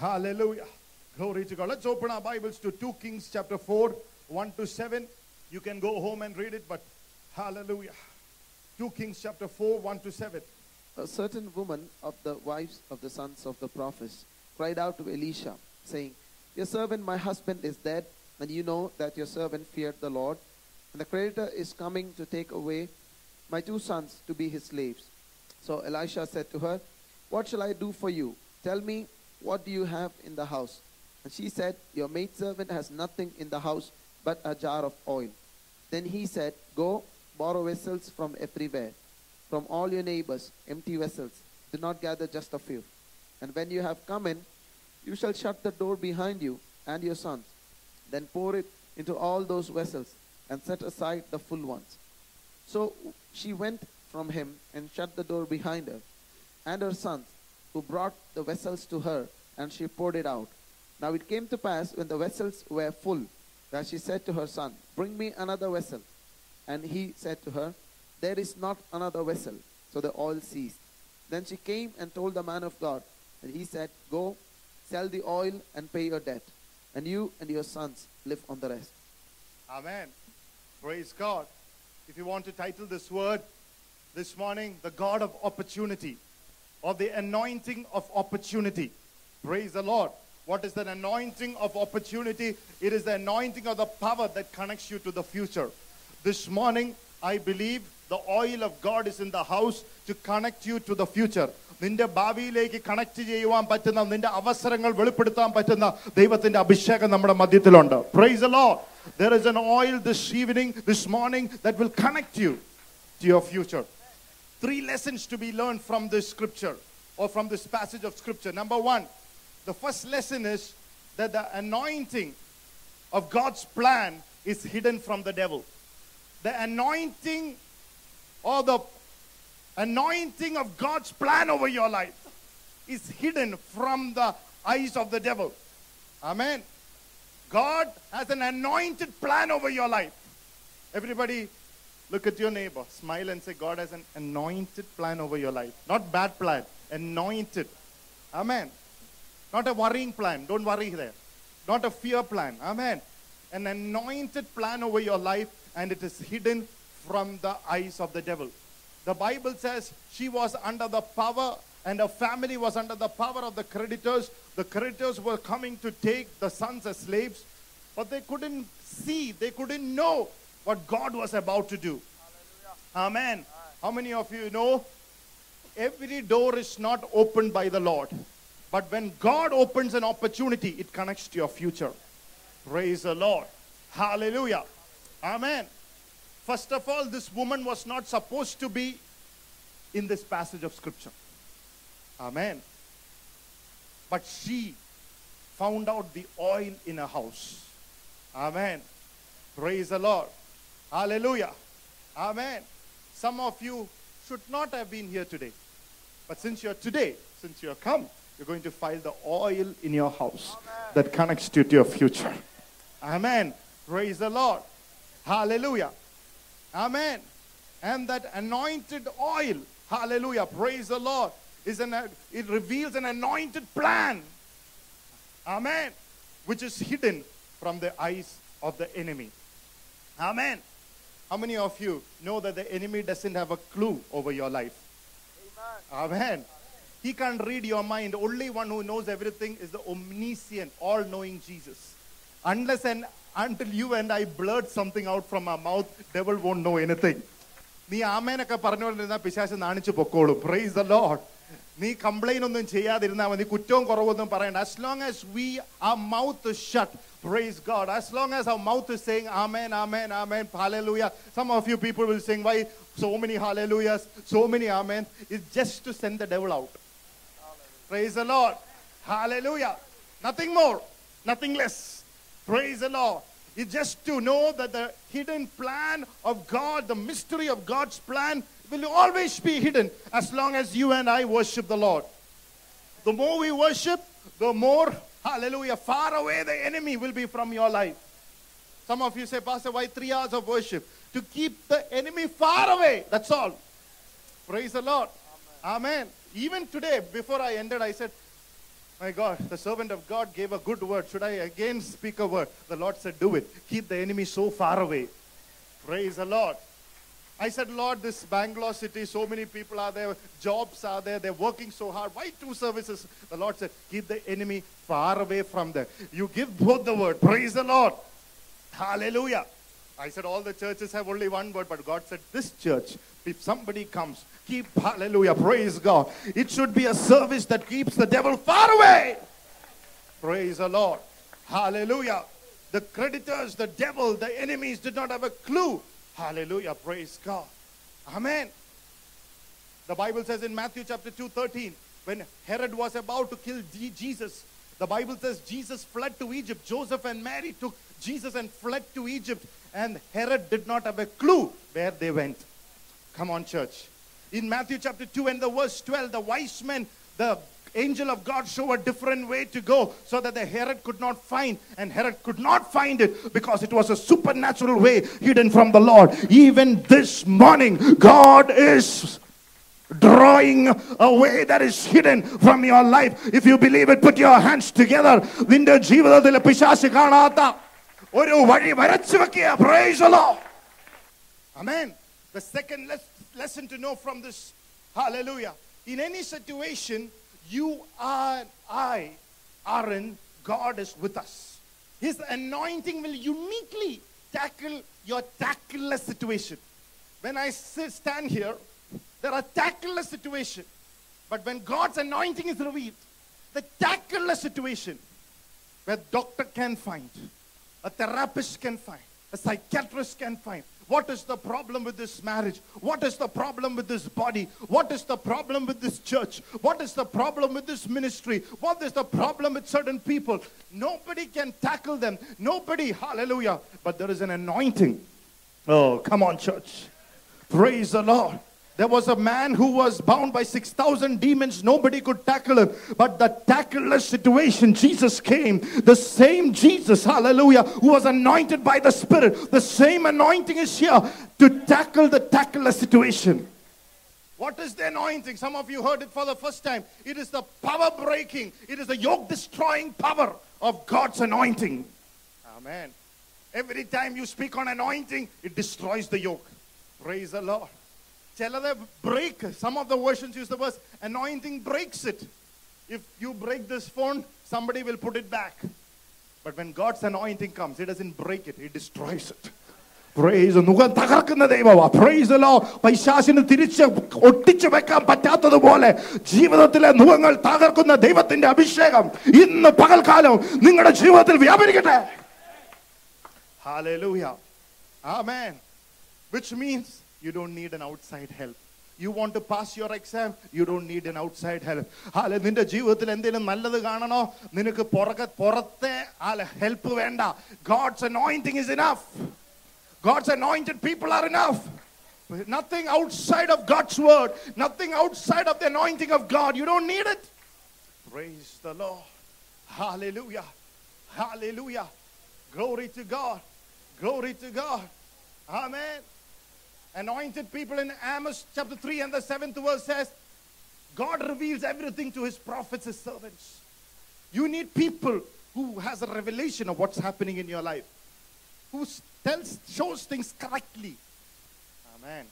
Hallelujah. Glory to God. Let's open our Bibles to 2 Kings chapter 4, 1 to 7. You can go home and read it, but hallelujah. 2 Kings chapter 4, 1 to 7. A certain woman of the wives of the sons of the prophets cried out to Elisha, saying, Your servant, my husband, is dead, and you know that your servant feared the Lord, and the creditor is coming to take away my two sons to be his slaves. So Elisha said to her, What shall I do for you? Tell me, what do you have in the house? And she said, Your maidservant has nothing in the house but a jar of oil. Then he said, Go, borrow vessels from everywhere, from all your neighbors, empty vessels. Do not gather just a few. And when you have come in, you shall shut the door behind you and your sons. Then pour it into all those vessels and set aside the full ones. So she went from him and shut the door behind her, and her sons, who brought the vessels to her, and she poured it out. Now it came to pass when the vessels were full, that she said to her son, Bring me another vessel. And he said to her, There is not another vessel. So the oil ceased. Then she came and told the man of God, and he said, Go, sell the oil and pay your debt, and you and your sons live on the rest. Amen. Praise God. If you want to title this word this morning, the God of opportunity or the anointing of opportunity. Praise the Lord. What is the anointing of opportunity? It is the anointing of the power that connects you to the future. This morning, I believe the oil of God is in the house to connect you to the future. നിന്റെ ഭാവിയിലേക്ക് connect ചെയ്യുവാൻ പറ്റുന്ന നിന്റെ അവസരങ്ങൾ വെളിപ്പെടുത്താൻ പറ്റുന്ന ദൈവത്തിന്റെ അഭിഷേകം നമ്മുടെ മധ്യത്തിലുണ്ട് price the Lord. There is an oil this evening, this morning that will connect you to your future. Three lessons to be learned from this scripture or from this passage of scripture. Number one, the first lesson is that the anointing of God's plan is hidden from the devil. The anointing or the anointing of God's plan over your life is hidden from the eyes of the devil. Amen. God has an anointed plan over your life. Everybody, look at your neighbor, smile and say, God has an anointed plan over your life. Not bad plan, anointed. Amen. Not a worrying plan. Don't worry there. Not a fear plan. Amen. An anointed plan over your life, and it is hidden from the eyes of the devil. The Bible says she was under the power, and her family was under the power of the creditors. The creditors were coming to take the sons as slaves, but they couldn't see, they couldn't know what God was about to do. Amen. How many of you know every door is not opened by the Lord? But when God opens an opportunity, it connects to your future. Praise the Lord. Hallelujah. Amen. First of all, this woman was not supposed to be in this passage of scripture. Amen. But she found out the oil in her house. Amen. Praise the Lord. Hallelujah. Amen. Some of you should not have been here today. But since you're today, since you're come, you're going to find the oil in your house that connects you to your future. Amen. Praise the Lord. Hallelujah. Amen. And that anointed oil, hallelujah, praise the Lord, is an it reveals an anointed plan. Amen. Which is hidden from the eyes of the enemy. Amen. How many of you know that the enemy doesn't have a clue over your life? Amen. He can't read your mind. Only one who knows everything is the omniscient, all knowing Jesus. Unless and until you and I blurt something out from our mouth, devil won't know anything. നീ ആമേനൊക്കെ പറഞ്ഞുകൊണ്ടിരുന്ന പിശാശ് നാണിച്ചു പൊക്കോളൂ praise the load നീ complain ഒന്നും ചെയ്യാതിരുന്നാൽ മതി കുറ്റവും കുറവൊന്നും പറയണ്ട as long as we our mouth is shut praise god as long as our mouth is saying amen amen amen hallelujah some of you people will sing why so many hallelujahs so many amen it's just to send the devil out praise the lord hallelujah nothing more nothing less praise the lord it's just to know that the hidden plan of god the mystery of god's plan will always be hidden as long as you and I worship the Lord. The more we worship, the more, hallelujah, far away the enemy will be from your life. Some of you say, Pastor, why three hours of worship? To keep the enemy far away. That's all. Praise the Lord. Amen. Even today, before I ended, I said, My God, the servant of God gave a good word. Should I again speak a word? The Lord said, Do it. Keep the enemy so far away. Praise the Lord. I said, Lord, this Bangalore city, so many people are there, jobs are there, they're working so hard. Why two services? The Lord said, Keep the enemy far away from there. You give both the word. Praise the Lord. Hallelujah. I said, All the churches have only one word, but God said, This church, if somebody comes, keep hallelujah, praise God. It should be a service that keeps the devil far away. Praise the Lord. Hallelujah. The creditors, the devil, the enemies did not have a clue. Hallelujah. Praise God. Amen. The Bible says in Matthew chapter 2 13, when Herod was about to kill Je- Jesus, the Bible says Jesus fled to Egypt. Joseph and Mary took Jesus and fled to Egypt, and Herod did not have a clue where they went. Come on, church. In Matthew chapter 2 and the verse 12, the wise men, the angel of God show a different way to go so that the Herod could not find, and Herod could not find it because it was a supernatural way hidden from the Lord. Even this morning, God is drawing a way that is hidden from your life. If you believe it, put your hands together. നിന്റെ ജീവിതത്തിൽ പിശാശ് കാണാത്ത ഒരു വഴി വരച്ചു വെക്കുക Praise the Lord. Amen. The second les- lesson to know from this, hallelujah. In any situation, you and I are in, God is with us. His anointing will uniquely tackle your tackleless situation. When I stand here, there are tackleless situations. But when God's anointing is revealed, the tackleless situation where doctor can find, a therapist can find, a psychiatrist can find. What is the problem with this marriage? What is the problem with this body? What is the problem with this church? What is the problem with this ministry? What is the problem with certain people? Nobody can tackle them. Nobody, hallelujah. But there is an anointing. Oh, come on, church. Praise the Lord. There was a man who was bound by 6,000 demons. Nobody could tackle him. But the tackleless situation, Jesus came. The same Jesus, hallelujah, who was anointed by the Spirit. The same anointing is here to tackle the tackleless situation. What is the anointing? Some of you heard it for the first time. It is the power breaking, it is the yoke destroying power of God's anointing. Amen. Every time you speak on anointing, it destroys the yoke. Praise the Lord. ചിലത് break. Some of the versions use the verse anointing breaks it. If you break this phone, somebody will put it back. But when God's anointing comes, it doesn't break it, it destroys it. Price മുഖം തകർക്കുന്ന ദൈവമാ price law പൈശാസിന് തിരിച്ച് ഒട്ടിച്ചു വെക്കാൻ പറ്റാത്തതുപോലെ ജീവിതത്തിലെ മുഖങ്ങൾ തകർക്കുന്ന ദൈവത്തിന്റെ അഭിഷേകം ഇന്ന് പകൽക്കാലം നിങ്ങളുടെ ജീവിതത്തിൽ വ്യാപരിക്കട്ടെ Hallelujah. Amen. Which means you don't need an outside help. You want to pass your exam, you don't need an outside help. ഹാല നിന്റെ ജീവിതത്തിൽ എന്തെങ്കിലും നല്ലത് കാണണോ നിനക്ക് പുറകെ പുറത്തെ ഹെൽപ്പ് വേണ്ട God's anointing is enough God's anointed people are enough. Nothing outside of God's word, nothing outside of the anointing of God. You don't need it. Praise the Lord. Hallelujah. Hallelujah. Glory to God. Glory to God. Amen. Anointed people in Amos chapter 3 and the 7th verse says, God reveals everything to his prophets, his servants. You need people who has a revelation of what's happening in your life who tells shows things correctly. Amen.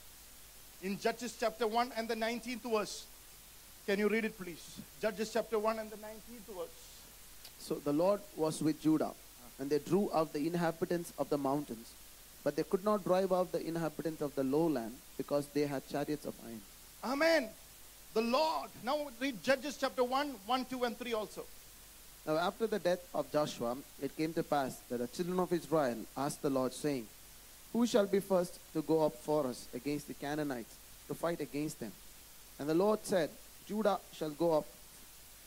In Judges chapter 1 and the 19th verse. Can you read it, please? Judges chapter 1 and the 19th verse. So the Lord was with Judah, and they drew out the inhabitants of the mountains. But they could not drive out the inhabitants of the lowland because they had chariots of iron. Amen. The Lord. Now read Judges chapter 1, 1, 2, and 3 also. Now, after the death of Joshua, it came to pass that the children of Israel asked the Lord, saying, Who shall be first to go up for us against the Canaanites to fight against them? And the Lord said, Judah shall go up.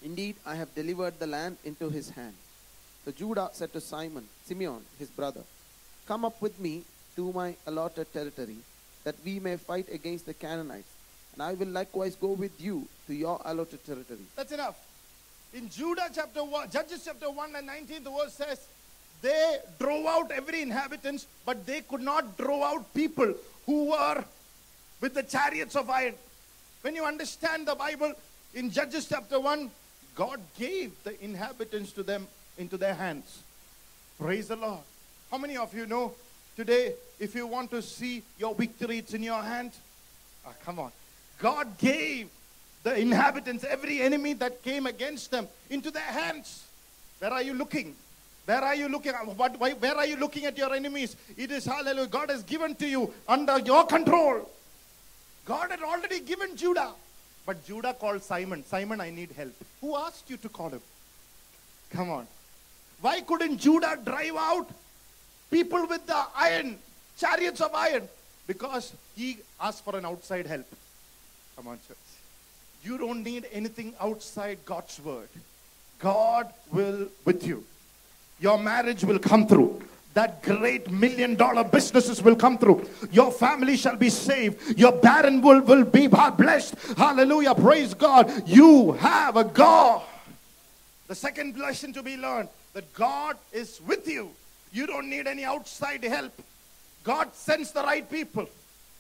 Indeed, I have delivered the land into his hand. So Judah said to Simon, Simeon, his brother, Come up with me to my allotted territory, that we may fight against the Canaanites. And I will likewise go with you to your allotted territory. That's enough. In Judah chapter 1, Judges chapter 1 and 19, the verse says, they drove out every inhabitant, but they could not draw out people who were with the chariots of iron. When you understand the Bible, in Judges chapter 1, God gave the inhabitants to them into their hands. Praise the Lord. How many of you know today, if you want to see your victory, it's in your hand? Ah, come on. God gave the inhabitants, every enemy that came against them, into their hands. Where are you looking? Where are you looking? What, why, where are you looking at your enemies? It is hallelujah. God has given to you under your control. God had already given Judah. But Judah called Simon. Simon, I need help. Who asked you to call him? Come on. Why couldn't Judah drive out people with the iron, chariots of iron? Because he asked for an outside help. Come on, church. You don't need anything outside God's word. God will with you. Your marriage will come through. That great million dollar businesses will come through. Your family shall be saved. Your barren will, will be blessed. Hallelujah. Praise God. You have a God. The second lesson to be learned that God is with you. You don't need any outside help. God sends the right people.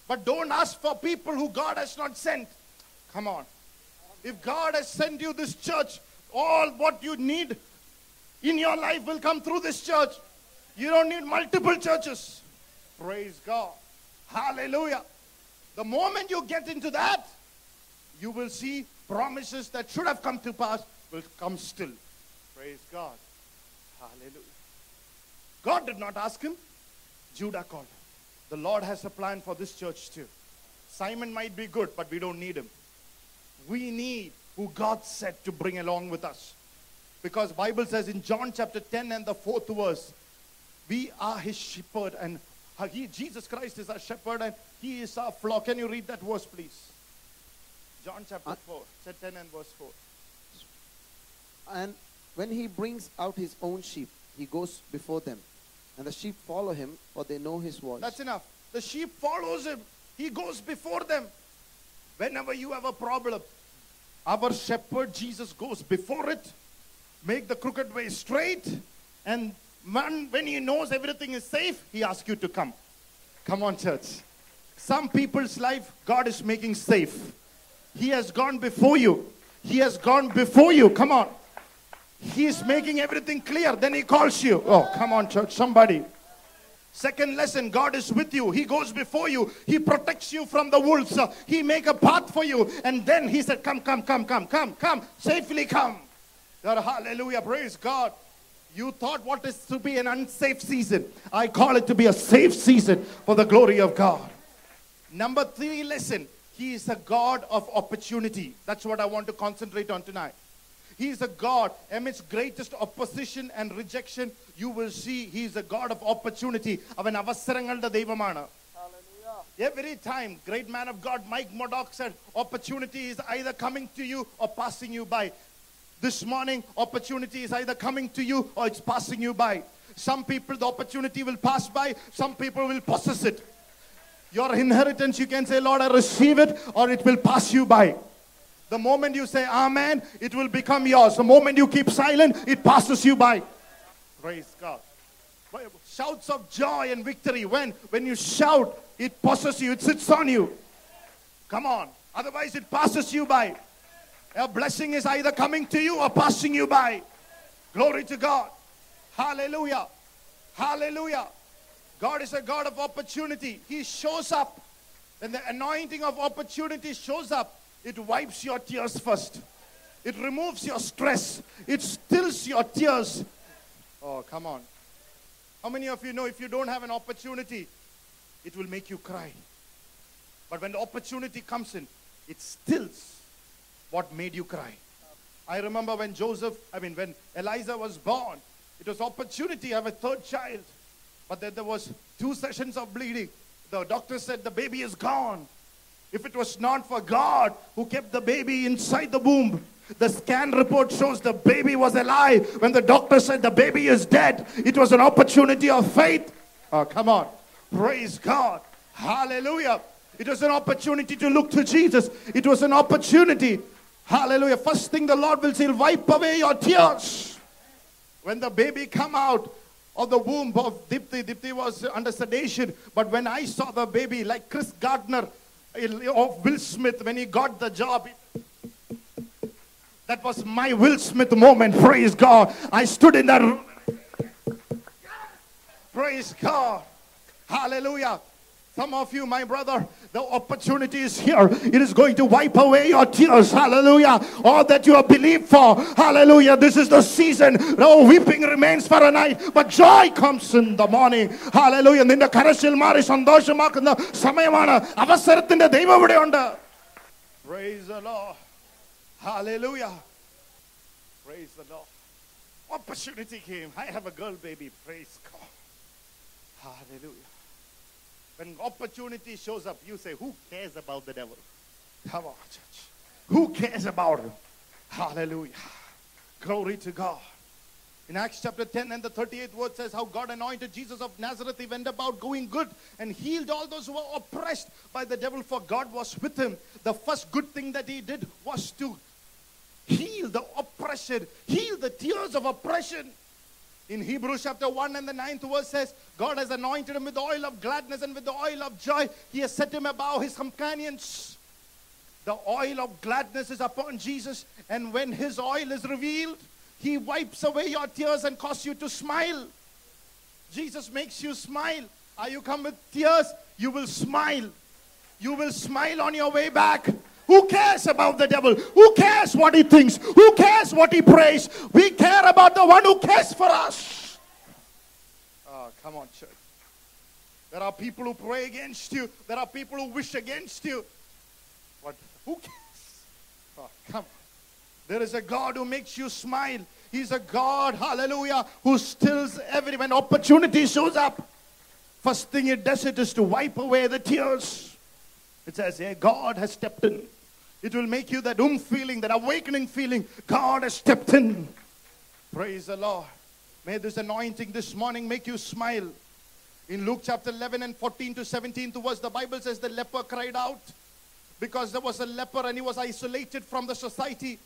But don't ask for people who God has not sent. Come on. If God has sent you this church, all what you need in your life will come through this church. You don't need multiple churches. Praise God. Hallelujah. The moment you get into that, you will see promises that should have come to pass will come still. Praise God. Hallelujah. God did not ask him, Judah called him. The Lord has a plan for this church too. Simon might be good, but we don't need him. We need who God said to bring along with us. Because Bible says in John chapter 10 and the fourth verse, we are his shepherd and he, Jesus Christ is our shepherd and he is our flock. Can you read that verse please? John chapter Uh, 4, chapter 10 and verse 4. And when he brings out his own sheep, he goes before them. And the sheep follow him, for they know his voice. That's enough. The sheep follows him. He goes before them. Whenever you have a problem, our shepherd Jesus goes before it, make the crooked way straight, and when, when he knows everything is safe, he asks you to come. Come on, church. Some people's life, God is making safe. He has gone before you. He has gone before you. Come on. He is making everything clear. Then he calls you. Oh, come on, church. Somebody. Second lesson, God is with you. He goes before you. He protects you from the wolves. He make a path for you. And then he said, come, come, come, come, come, come. Safely come. Lord, hallelujah. Praise God. You thought what is to be an unsafe season. I call it to be a safe season for the glory of God. Number three lesson. He is a God of opportunity. That's what I want to concentrate on tonight. He is a God. Amidst greatest opposition and rejection, you will see He is a God of opportunity. അവൻ അവസരങ്ങളുടെ ദൈവമാണ് Every time, great man of God Mike Murdock said, opportunity is either coming to you or passing you by. This morning, opportunity is either coming to you or it's passing you by. Some people, the opportunity will pass by, some people will possess it. Your inheritance, you can say, Lord, I receive it, or it will pass you by. The moment you say Amen, it will become yours. The moment you keep silent, it passes you by. Praise God. Shouts of joy and victory. When, when you shout, it possesses you, it sits on you. Come on. Otherwise, it passes you by. A blessing is either coming to you or passing you by. Glory to God. Hallelujah. Hallelujah. God is a God of opportunity. He shows up. And the anointing of opportunity shows up, it wipes your tears first. It removes your stress. It stills your tears. Oh, come on. How many of you know if you don't have an opportunity, it will make you cry? But when the opportunity comes in, it stills what made you cry. I remember when Joseph, I mean, when Eliza was born, it was opportunity to have a third child. But then there was two sessions of bleeding. The doctor said the baby is gone. If it was not for God who kept the baby inside the womb, the scan report shows the baby was alive. When the doctor said the baby is dead, it was an opportunity of faith. Oh, come on. Praise God. Hallelujah. It was an opportunity to look to Jesus. It was an opportunity. Hallelujah. First thing the Lord will say, wipe away your tears. When the baby come out of the womb of Dipti, Dipti was under sedation. But when I saw the baby, like Chris Gardner of Will Smith, when he got the job, That was my Will Smith moment. Praise God. I stood in that. Praise God. Hallelujah. Some of you, my brother, the opportunity is here. It is going to wipe away your tears. Hallelujah. All that you have believed for. Hallelujah. This is the season. No weeping remains for a night, but joy comes in the morning. Hallelujah. നിന്റെ കരച്ചിൽ മാറി സന്തോഷമാക്കുന്ന സമയമാണ് അവസരത്തിന്റെ ദൈവം ഇവിടെയുണ്ട് Praise the Lord. Hallelujah. Praise the Lord. Opportunity came. I have a girl baby. Praise God. Hallelujah. When opportunity shows up, you say, Who cares about the devil? Come on, church. Who cares about him? Hallelujah. Glory to God. In Acts chapter 10 and the 38th word says how God anointed Jesus of Nazareth. He went about going good and healed all those who were oppressed by the devil, for God was with him. The first good thing that he did was to heal the oppression, heal the tears of oppression. In Hebrews chapter 1 and the 9th verse says, God has anointed him with the oil of gladness and with the oil of joy. He has set him above his companions. The oil of gladness is upon Jesus, and when his oil is revealed, he wipes away your tears and causes you to smile. Jesus makes you smile. Are you come with tears? You will smile. You will smile on your way back. Who cares about the devil? Who cares what he thinks? Who cares what he prays? We care about the one who cares for us. Oh, come on, church. There are people who pray against you. There are people who wish against you. But who cares? Oh, come on. There is a God who makes you smile. He's a God, hallelujah, who stills every when opportunity shows up. First thing it does it is to wipe away the tears. It says, hey, God has stepped in. It will make you that um feeling, that awakening feeling. God has stepped in. Praise the Lord. May this anointing this morning make you smile. In Luke chapter 11 and 14 to 17 towards the Bible says the leper cried out because there was a leper and he was isolated from the society.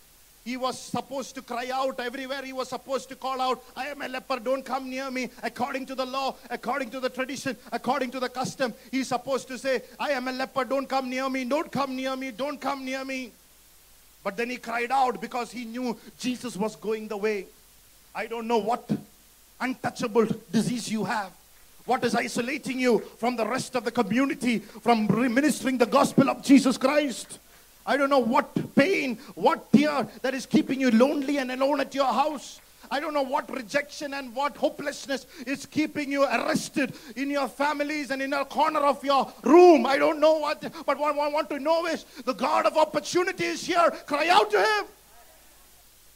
He was supposed to cry out everywhere. He was supposed to call out, I am a leper, don't come near me. According to the law, according to the tradition, according to the custom, he's supposed to say, I am a leper, don't come near me, don't come near me, don't come near me. But then he cried out because he knew Jesus was going the way. I don't know what untouchable disease you have. What is isolating you from the rest of the community from ministering the gospel of Jesus Christ? I don't know what pain, what tear that is keeping you lonely and alone at your house. I don't know what rejection and what hopelessness is keeping you arrested in your families and in a corner of your room. I don't know what, but what I want to know is the God of opportunity is here. Cry out to Him.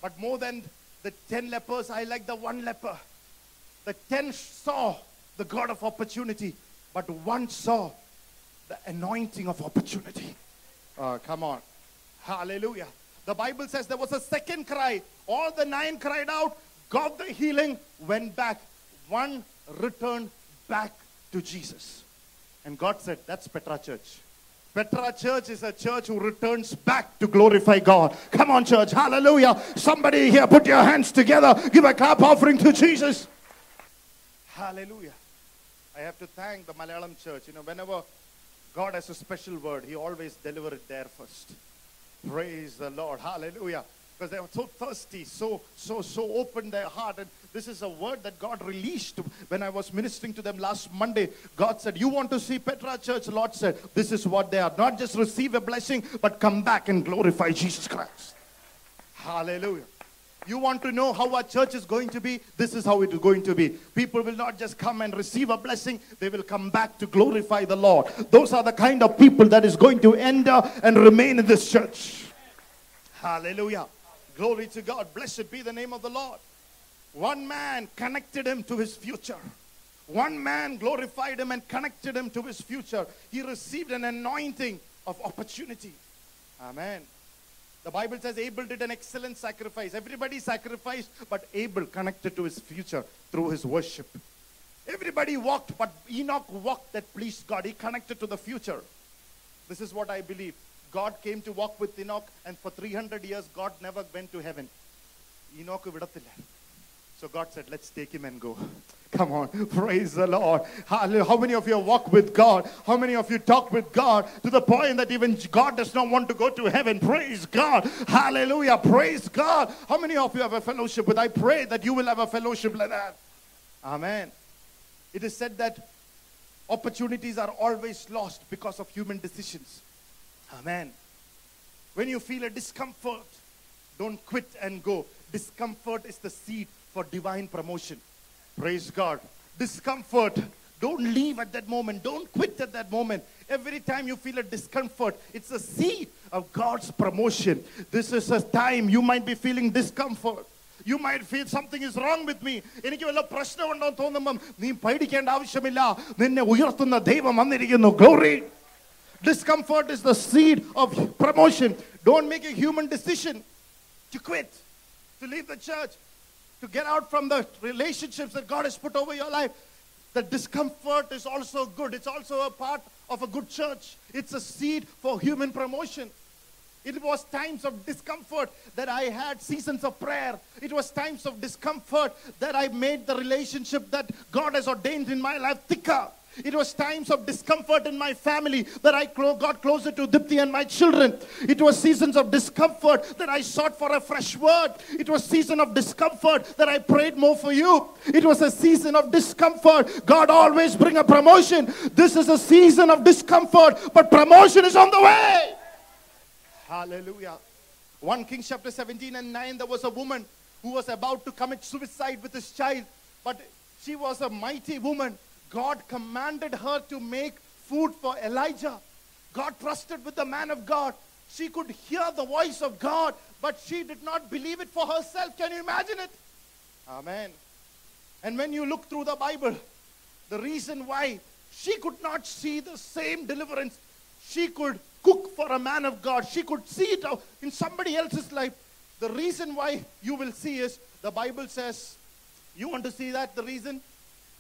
But more than the ten lepers, I like the one leper. The ten saw the God of opportunity, but one saw the anointing of opportunity. Oh, come on. Hallelujah. The Bible says there was a second cry. All the nine cried out, got the healing, went back. One returned back to Jesus. And God said, That's Petra Church. Petra Church is a church who returns back to glorify God. Come on, church. Hallelujah. Somebody here, put your hands together. Give a clap offering to Jesus. Hallelujah. I have to thank the Malayalam church. You know, whenever God has a special word, He always delivers it there first. Praise the Lord. Hallelujah. Because they were so thirsty, so, so, so open their heart. And this is a word that God released when I was ministering to them last Monday. God said, You want to see Petra Church? Lord said, This is what they are. Not just receive a blessing, but come back and glorify Jesus Christ. Hallelujah. You want to know how our church is going to be? This is how it is going to be. People will not just come and receive a blessing, they will come back to glorify the Lord. Those are the kind of people that is going to enter and remain in this church. Hallelujah. Glory to God. Blessed be the name of the Lord. One man connected him to his future. One man glorified him and connected him to his future. He received an anointing of opportunity. Amen. The Bible says Abel did an excellent sacrifice. Everybody sacrificed, but Abel connected to his future through his worship. Everybody walked, but Enoch walked that pleased God. He connected to the future. This is what I believe. God came to walk with Enoch, and for 300 years, God never went to heaven. Enoch വിടത്തില്ല. so God said, let's take him and go. Come on, praise the Lord. How many of you walk with God? How many of you talk with God to the point that even God does not want to go to heaven? Praise God. Hallelujah. Praise God. How many of you have a fellowship with? I pray that you will have a fellowship like that. Amen. It is said that opportunities are always lost because of human decisions. Amen. When you feel a discomfort, don't quit and go. Discomfort is the seed for divine promotion. Praise God. Discomfort. Don't leave at that moment. Don't quit at that moment. Every time you feel a discomfort, it's a seed of God's promotion. This is a time you might be feeling discomfort. You might feel something is wrong with me. എനിക്ക് വല്ല പ്രശ്നമുണ്ടോ എന്ന് തോന്നുമ്പം നീ പേടിക്കേണ്ട ആവശ്യമില്ല നിന്നെ ഉയർത്തുന്ന ദൈവം വന്നിരിക്കുന്നു glory Discomfort is the seed of promotion. Don't make a human decision to quit, to leave the church, to get out from the relationships that God has put over your life. The discomfort is also good. It's also a part of a good church. It's a seed for human promotion. It was times of discomfort that I had seasons of prayer. It was times of discomfort that I made the relationship that God has ordained in my life thicker. It was times of discomfort in my family that I got closer to Dipti and my children. It was seasons of discomfort that I sought for a fresh word. It was season of discomfort that I prayed more for you. It was a season of discomfort. God always bring a promotion. This is a season of discomfort, but promotion is on the way. Hallelujah. 1 Kings chapter 17 and 9, there was a woman who was about to commit suicide with his child, but she was a mighty woman. God commanded her to make food for Elijah. God trusted with the man of God. She could hear the voice of God, but she did not believe it for herself. Can you imagine it? Amen. And when you look through the Bible, the reason why she could not see the same deliverance, she could cook for a man of God, she could see it in somebody else's life. The reason why you will see is the Bible says, you want to see that? The reason?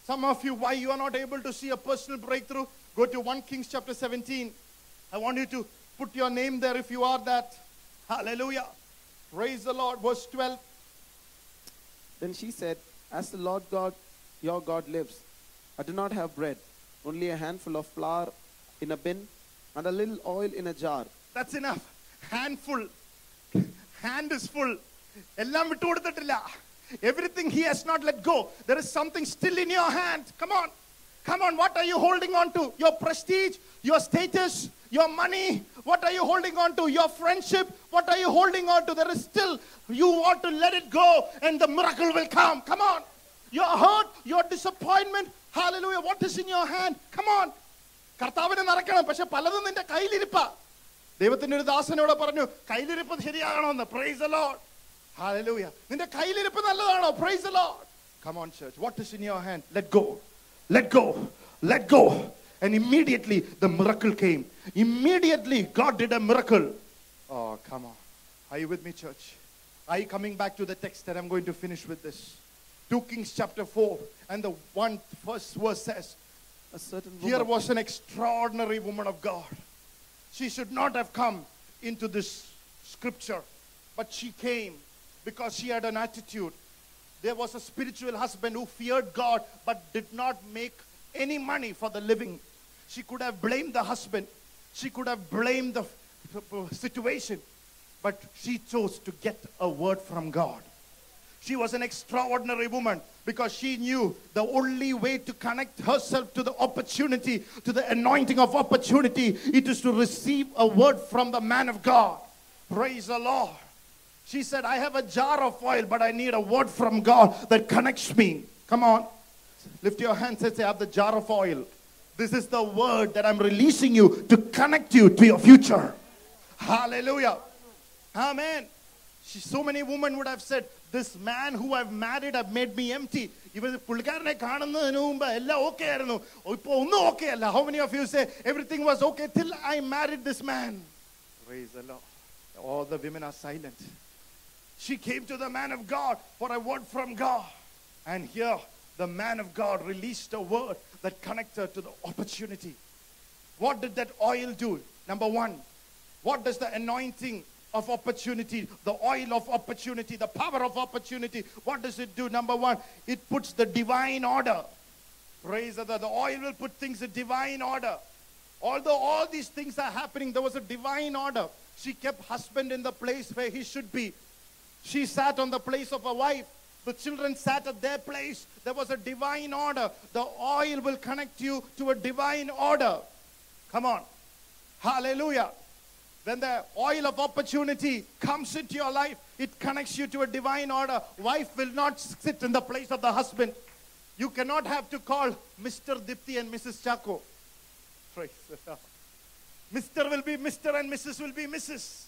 Some of you, why you are not able to see a personal breakthrough, go to 1 Kings chapter 17. I want you to put your name there if you are that. Hallelujah. Praise the Lord. Verse 12. Then she said, As the Lord God, your God lives, I do not have bread, only a handful of flour in a bin and a little oil in a jar. That's enough. Handful. Hand is full. എല്ലാം വിട്ടുകൊടുത്തിട്ടില്ല Everything he has not let go. There is something still in your hand. Come on. Come on. What are you holding on to? Your prestige, your status, your money. What are you holding on to? Your friendship. What are you holding on to? There is still, you want to let it go and the miracle will come. Come on. Your hurt, your disappointment. Hallelujah. What is in your hand? Come on. കർത്താവിനെ നടക്കണം പക്ഷെ പലതും നിന്റെ കയ്യിലിരിപ്പാ ദൈവത്തിന്റെ ഒരു ദാസനോട് പറഞ്ഞു കയ്യിലിരിപ്പ് ശരിയാകണമെന്ന് price load hallelujah നിന്റെ കയ്യിലിരിപ്പ് നല്ലതാണോ price load come on church what is in your hand let go let go let go and immediately the miracle came immediately god did a miracle oh come on are you with me church are you coming back to the text that i'm going to finish with this 2 kings chapter 4 and the one first verse says A certain here woman, was an extraordinary woman of God. She should not have come into this scripture, but she came because she had an attitude. There was a spiritual husband who feared God but did not make any money for the living. She could have blamed the husband, she could have blamed the situation, but she chose to get a word from God. She was an extraordinary woman because she knew the only way to connect herself to the opportunity, to the anointing of opportunity, it is to receive a word from the man of God. Praise the Lord. She said, I have a jar of oil, but I need a word from God that connects me. Come on. Lift your hands and say, I have the jar of oil. This is the word that I'm releasing you to connect you to your future. Hallelujah. Amen. She, so many women would have said, This man who I've married have made me empty. ഇവർ പുള്ളിക്കാരനെ കാണുന്നതിന് മുമ്പ് എല്ലാം okay ആയിരുന്നു ഇപ്പൊ ഒന്നും okay അല്ല how many of you say everything was okay till I married this man Praise the Lord. All the women are silent. she came to the man of God for a word from God. And here, the man of God released a word that connected her to the opportunity. What did that oil do? Number one, what does the anointing of opportunity, the oil of opportunity, the power of opportunity. What does it do? Number one, it puts the divine order. Praise the The oil will put things in divine order. Although all these things are happening, there was a divine order. She kept husband in the place where he should be. She sat on the place of a wife. The children sat at their place. There was a divine order. The oil will connect you to a divine order. Come on. Hallelujah. When the oil of opportunity comes into your life, it connects you to a divine order. Wife will not sit in the place of the husband. You cannot have to call Mr. Dipti and Mrs. Chako. Praise the Lord. Mr. will be Mr. and Mrs. will be Mrs.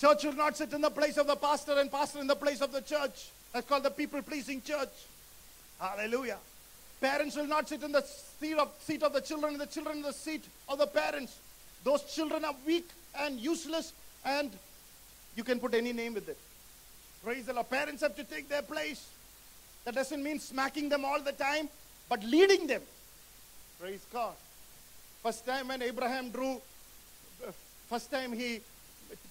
Church will not sit in the place of the pastor and pastor in the place of the church. That's called the people pleasing church. Hallelujah. Parents will not sit in the seat of, seat of the children and the children in the seat of the parents. Those children are weak and useless and you can put any name with it. Praise the Lord. Parents have to take their place. That doesn't mean smacking them all the time, but leading them. Praise God. First time when Abraham drew, first time he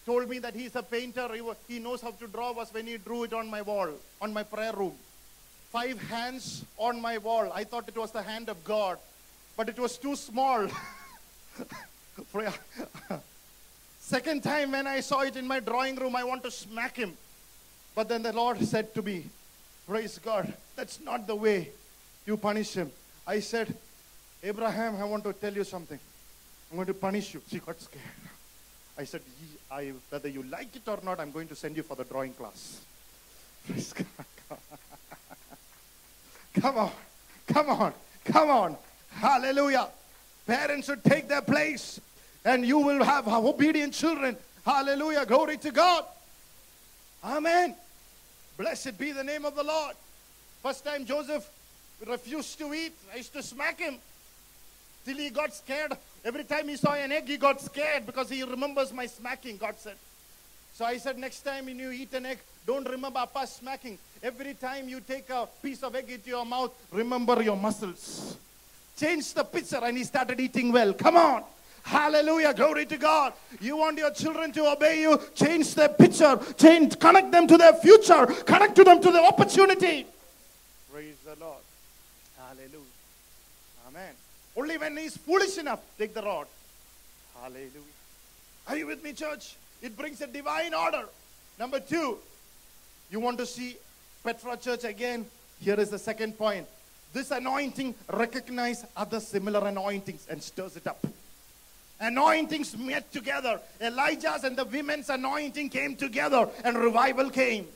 told me that he's a painter, he, wa- he knows how to draw was when he drew it on my wall, on my prayer room. Five hands on my wall. I thought it was the hand of God, but it was too small. Second time when I saw it in my drawing room, I want to smack him. But then the Lord said to me, Praise God, that's not the way you punish him. I said, Abraham, I want to tell you something. I'm going to punish you. She got scared. I said, I, whether you like it or not, I'm going to send you for the drawing class. Come on. Come on. Come on. Hallelujah. Parents should take their place and you will have obedient children. Hallelujah. Glory to God. Amen. Blessed be the name of the Lord. First time Joseph refused to eat, I used to smack him till he got scared. Every time he saw an egg, he got scared because he remembers my smacking, God said. So I said, next time when you eat an egg, don't remember Appa smacking. Every time you take a piece of egg into your mouth, remember your muscles. Change the picture, and he started eating well. Come on. Hallelujah. Glory to God. You want your children to obey you, change their picture, change, connect them to their future, connect to them to the opportunity. Praise the Lord. Hallelujah. Amen. Only when he's foolish enough, take the rod. Hallelujah. Are you with me, church? It brings a divine order. Number two, you want to see Petra Church again? Here is the second point. This anointing recognize other similar anointings and stirs it up. Anointings met together. Elijah's and the women's anointing came together and revival came.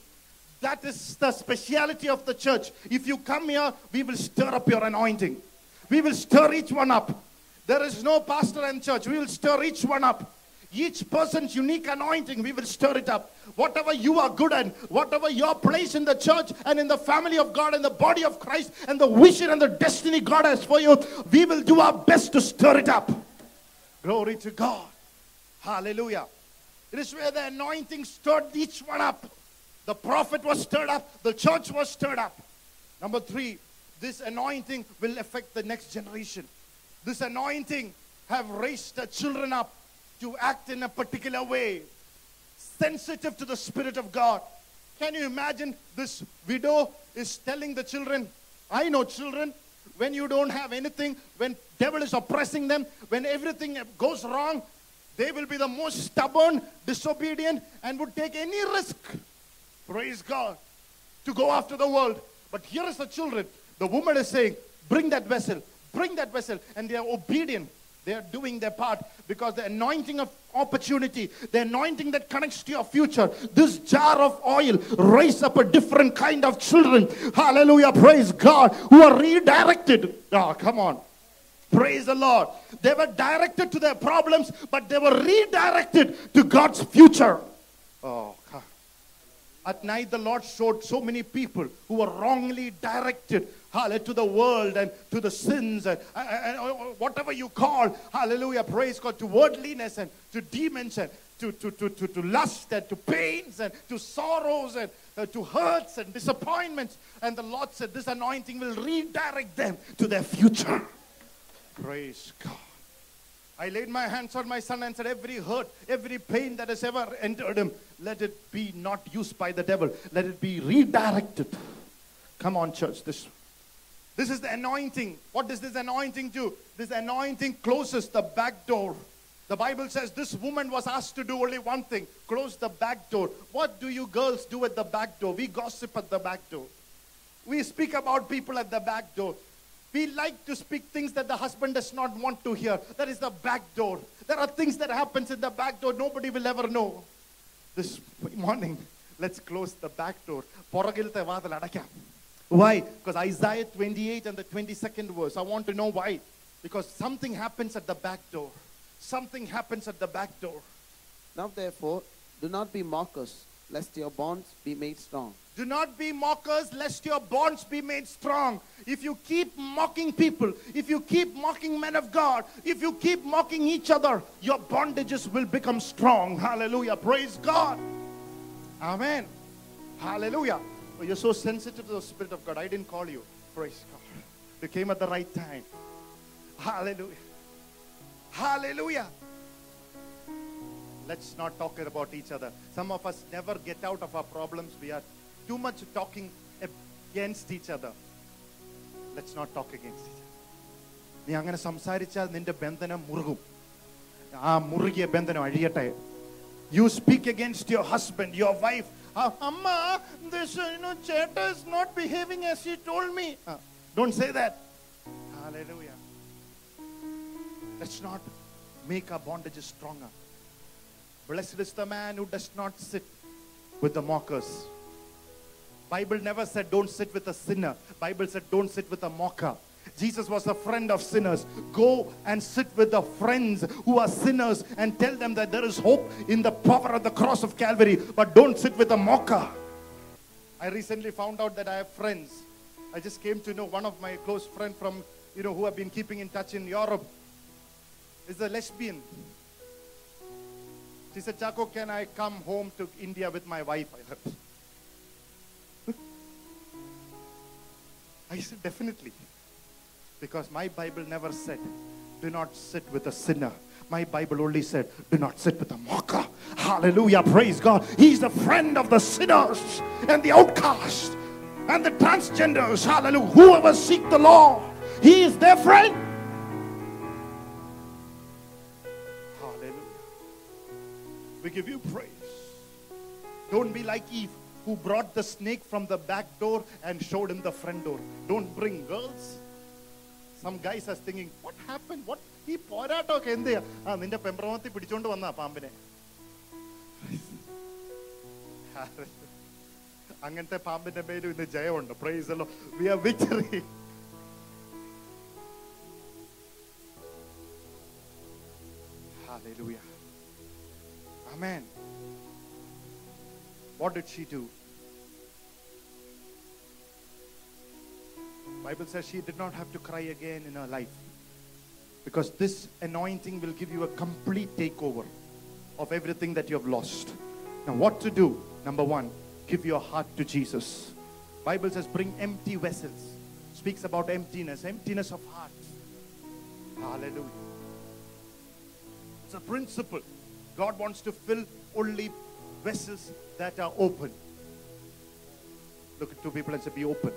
That is the speciality of the church. If you come here, we will stir up your anointing. We will stir each one up. There is no pastor and church. We will stir each one up. Each person's unique anointing, we will stir it up. Whatever you are good at, whatever your place in the church and in the family of God and the body of Christ and the vision and the destiny God has for you, we will do our best to stir it up. Glory to God. Hallelujah. It is where the anointing stirred each one up. The prophet was stirred up, the church was stirred up. Number three, this anointing will affect the next generation. This anointing have raised the children up to act in a particular way, sensitive to the Spirit of God. Can you imagine this widow is telling the children, I know children, when you don't have anything, when devil is oppressing them, when everything goes wrong, they will be the most stubborn, disobedient, and would take any risk. Praise God. To go after the world. But here is the children. The woman is saying, Bring that vessel, bring that vessel. And they are obedient. They are doing their part because the anointing of opportunity, the anointing that connects to your future, this jar of oil raise up a different kind of children. Hallelujah. Praise God. Who are redirected. Oh, come on. Praise the Lord. They were directed to their problems, but they were redirected to God's future. Oh. At night, the Lord showed so many people who were wrongly directed hallelujah, to the world and to the sins and, and- and whatever you call, hallelujah, praise God, to worldliness and to demons and to, to, to, to, to lust and to pains and to sorrows and uh, to hurts and disappointments. And the Lord said, This anointing will redirect them to their future. Praise God. I laid my hands on my son and said, Every hurt, every pain that has ever entered him, let it be not used by the devil. Let it be redirected. Come on, church. This, this is the anointing. What does this anointing do? This anointing closes the back door. The Bible says this woman was asked to do only one thing close the back door. What do you girls do at the back door? We gossip at the back door. We speak about people at the back door. We like to speak things that the husband does not want to hear. That is the back door. There are things that happens in the back door nobody will ever know. This morning, let's close the back door. Why? Because Isaiah 28 and the 22nd verse. I want to know why. Because something happens at the back door. Something happens at the back door. Now, therefore, do not be mockers, lest your bonds be made strong. Do not be mockers, lest your bonds be made strong. If you keep mocking people, if you keep mocking men of God, if you keep mocking each other, your bondages will become strong. Hallelujah. Praise God. Amen. Hallelujah. Oh, you're so sensitive to the Spirit of God. I didn't call you. Praise God. You came at the right time. Hallelujah. Hallelujah. Let's not talk about each other. Some of us never get out of our problems. We are too much talking against each other. Let's not talk against each other. നീ അങ്ങനെ സംസാരിച്ചാൽ നിന്റെ ബന്ധനം മുറുകും ആ മുറുകിയ ബന്ധനം അഴിയട്ടെ you speak against your husband your wife അമ്മ this you know ചേട്ട is not behaving as he told me Uh, don't say that hallelujah let's not make our bondages stronger blessed is the man who does not sit with the mockers bible never said don't sit with a sinner. Bible said don't sit with a mocker. Jesus was a friend of sinners. Go and sit with the friends who are sinners and tell them that there is hope in the power of the cross of calvary but don't sit with a mocker. I recently found out that i have friends. I just came to know one of my close friend from you know who have been keeping in touch in europe is a lesbian. She said, Chaco, can I come home to India with my wife? I said, definitely. Because my Bible never said, do not sit with a sinner. My Bible only said, do not sit with a mocker. Hallelujah. Praise God. He's the friend of the sinners and the outcast and the transgenders. Hallelujah. Whoever seek the Lord, he is their friend. Hallelujah. We give you praise. Don't be like Eve, who brought the snake from the back door and showed him the front door. Don't bring girls. Some guys are thinking, what happened? What? ഈ പോരാട്ടമൊക്കെ എന്തെയാ ആ നിന്റെ പെമ്പ്രമത്തിൽ പിടിച്ചോണ്ട് വന്നാ പാമ്പിനെ അങ്ങനത്തെ പാമ്പിന്റെ പേരും ഇന്ന് ജയമുണ്ട് praise we are victory Hallelujah. Amen. What did she do? Bible says she did not have to cry again in her life. Because this anointing will give you a complete takeover of everything that you have lost. Now what to do? Number 1, give your heart to Jesus. Bible says bring empty vessels. Speaks about emptiness, emptiness of heart. Hallelujah. It's a principle. God wants to fill only vessels that are open. Look at two people and say, Be open.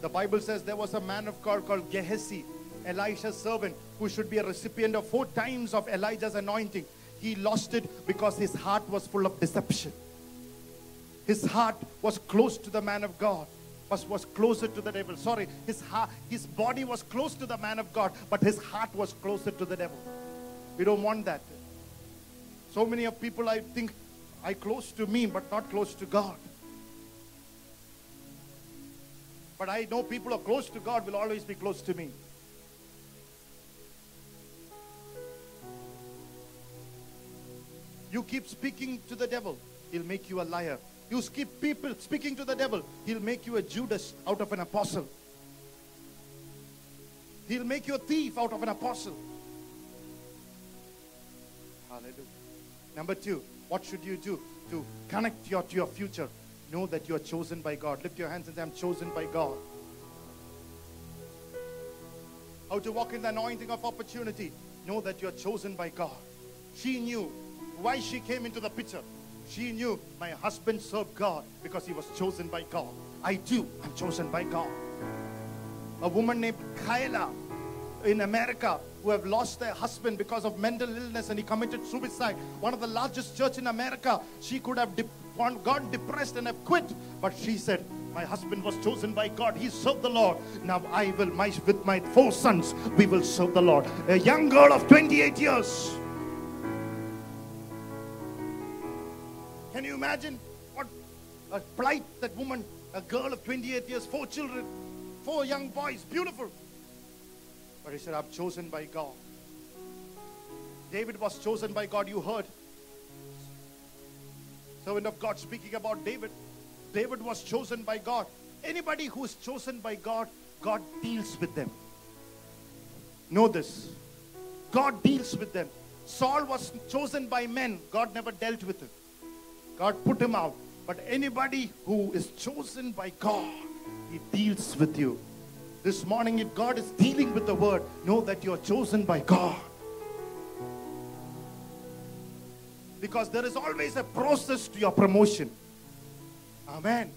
The Bible says there was a man of God called Gehazi, Elisha's servant, who should be a recipient of four times of Elijah's anointing. He lost it because his heart was full of deception. His heart was close to the man of God, was, was closer to the devil. Sorry, his heart, his body was close to the man of God, but his heart was closer to the devil. We don't want that. So many of people I think are close to me, but not close to God. But I know people who are close to God will always be close to me. You keep speaking to the devil, he'll make you a liar. You keep people speaking to the devil, he'll make you a Judas out of an apostle. He'll make you a thief out of an apostle. Hallelujah. Number two, what should you do to connect your, to your future? Know that you are chosen by God. Lift your hands and say, I'm chosen by God. how to walk in the anointing of opportunity. Know that you're chosen by God. She knew why she came into the picture. She knew my husband served God because he was chosen by God. I too am chosen by God. A woman named Kyla in America who have lost their husband because of mental illness and he committed suicide. One of the largest church in America. She could have got depressed and have quit, but she said, "My husband was chosen by God. He served the Lord. Now I will, my, with my four sons, we will serve the Lord." A young girl of 28 years. Can you imagine what a plight that woman, a girl of 28 years, four children, four young boys, beautiful. But he said, I'm chosen by God. David was chosen by God, you heard. Servant of God speaking about David. David was chosen by God. Anybody who is chosen by God, God deals with them. Know this. God deals with them. Saul was chosen by men, God never dealt with him. God put him out. But anybody who is chosen by God, He deals with you. This morning, if God is dealing with the word, know that you are chosen by God. Because there is always a process to your promotion. Amen.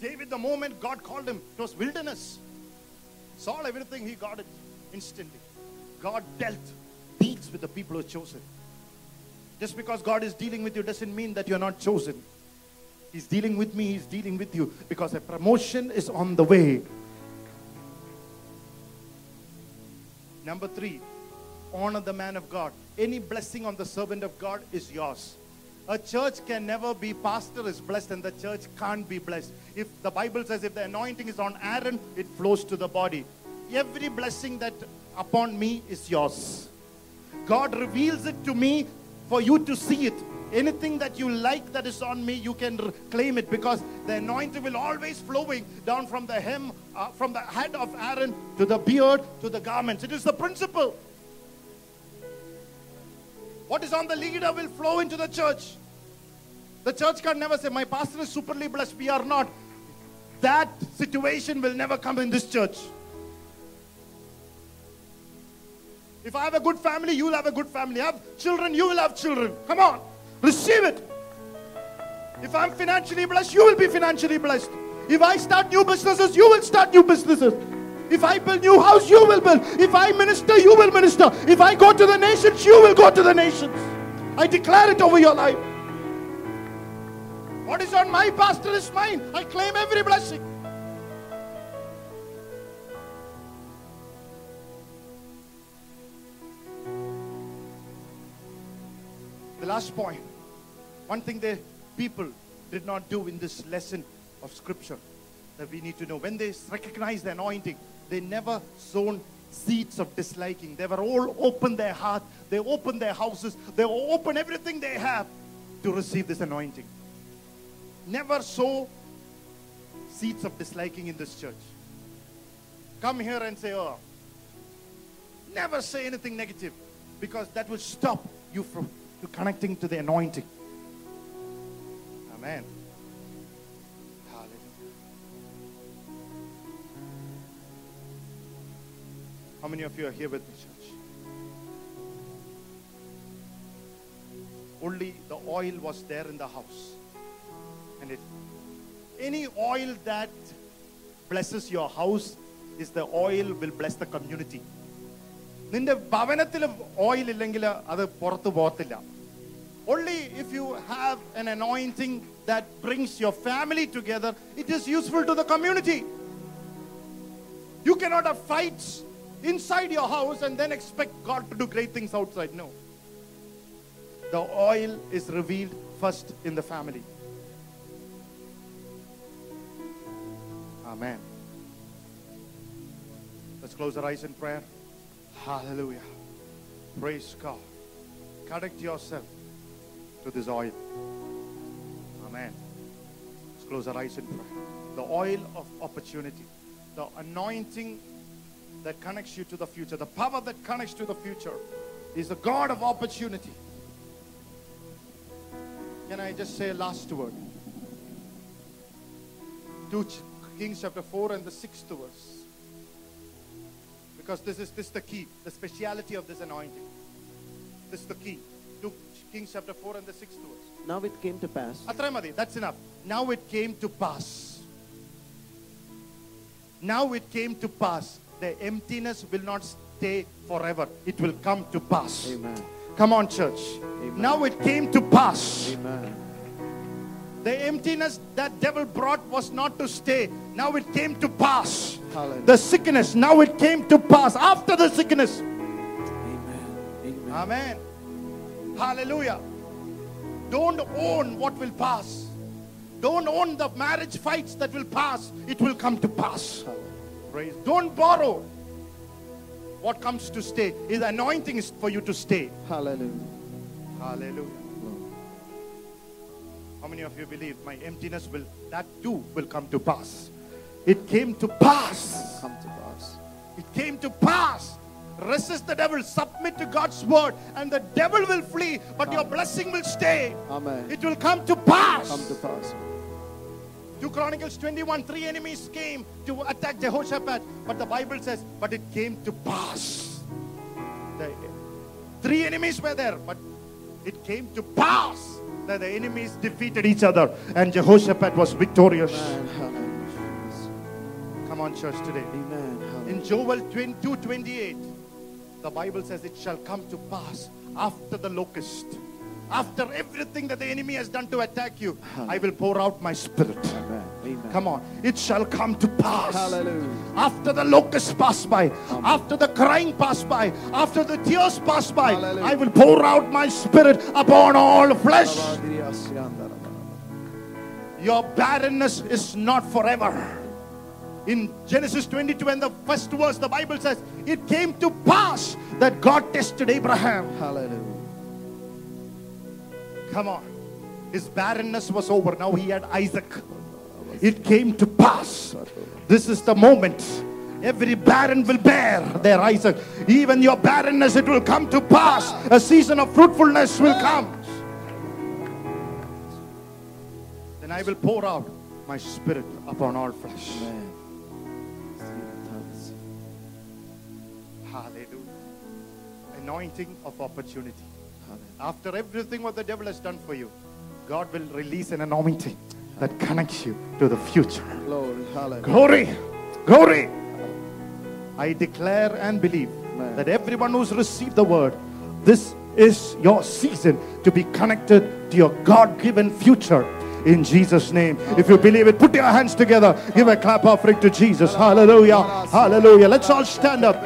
David, the moment God called him, it was wilderness. Saul, everything he got it instantly. God dealt, deals with the people who are chosen. Just because God is dealing with you doesn't mean that you're not chosen. He's dealing with me, He's dealing with you because a promotion is on the way. Number three, honor the man of God. Any blessing on the servant of God is yours. A church can never be pastor is blessed and the church can't be blessed. If the Bible says if the anointing is on Aaron, it flows to the body. Every blessing that upon me is yours. God reveals it to me for you to see it. Anything that you like that is on me, you can claim it because the anointing will always flowing down from the hem, uh, from the head of Aaron to the beard to the garments. It is the principle. What is on the leader will flow into the church. The church can never say, My pastor is superly blessed. We are not. That situation will never come in this church. If I have a good family, you will have a good family. Have children, you will have children. Come on, receive it. If I'm financially blessed, you will be financially blessed. If I start new businesses, you will start new businesses. If I build new house, you will build. If I minister, you will minister. If I go to the nations, you will go to the nations. I declare it over your life. What is on my pastor is mine. I claim every blessing. Last point. One thing the people did not do in this lesson of scripture that we need to know. When they recognize the anointing, they never sown seeds of disliking. They were all open their heart, they open their houses, they open everything they have to receive this anointing. Never sow seeds of disliking in this church. Come here and say, oh. Never say anything negative because that will stop you from to connecting to the anointing. Amen. Hallelujah. How many of you are here with me, church? Only the oil was there in the house. And it any oil that blesses your house is the oil will bless the community. നിന്റെ ഭവനത്തിൽ oil ഇല്ലെങ്കിൽ അത് പുറത്തു പോകത്തില്ല only if you have an anointing that brings your family together it is useful to the community. You cannot have fights inside your house and then expect god to do great things outside no. The oil is revealed first in the family. Amen. Let's close our eyes in prayer. Hallelujah. Praise god. Connect yourself to this oil. Amen. Let's close our eyes and pray. The oil of opportunity, the anointing that connects you to the future, the power that connects to the future is the God of opportunity. Can I just say a last word? 2 Kings chapter 4 and the 6th verse. Because this is this is the key, the speciality of this anointing. This is the key. 2 Kings chapter 4 and the 6th verse. Now it came to pass. അത്രയും മതി that's enough now it came to pass now it came to pass the emptiness will not stay forever it will come to pass Amen. come on church Amen. now it came to pass Amen. the emptiness that devil brought was not to stay now it came to pass Hallelujah. the sickness now it came to pass after the sickness Amen. Amen. Amen. Hallelujah. Don't own what will pass. Don't own the marriage fights that will pass. It will come to pass. Praise. Don't borrow what comes to stay. His anointing is for you to stay. Hallelujah. Hallelujah. How many of you believe my emptiness will, that too will come to pass? It came to pass. Come to pass. It came to pass. Resist the devil, submit to God's word, and the devil will flee, but your blessing will stay. Amen. It will come to pass. Come to pass. 2 Chronicles 21 three enemies came to attack Jehoshaphat, but the Bible says, but it came to pass. The, three enemies were there, but it came to pass that the enemies defeated each other, and Jehoshaphat was victorious. Amen. Come on, church, today. Amen. In Joel 22 28, the Bible says it shall come to pass after the locust. After everything that the enemy has done to attack you, uh-huh. I will pour out my spirit. Amen. Amen. Come on. It shall come to pass. Hallelujah. After the locusts pass by, after the crying pass by, after the tears pass by, Hallelujah. I will pour out my spirit upon all flesh. Your barrenness is not forever. In Genesis 22 and the first verse, the Bible says, It came to pass that God tested Abraham. Hallelujah. Come on. His barrenness was over. Now he had Isaac. It came to pass. This is the moment. Every barren will bear their Isaac. Even your barrenness, it will come to pass. A season of fruitfulness will come. Then I will pour out my spirit upon all flesh. Amen. Anointing of opportunity. After everything what the devil has done for you, God will release an anointing that connects you to the future. Glory. Hallelujah. Glory, glory. I declare and believe that everyone who's received the word, this is your season to be connected to your God given future. In Jesus' name. If you believe it, put your hands together. Give a clap offering to Jesus. Hallelujah. Hallelujah. Let's all stand up.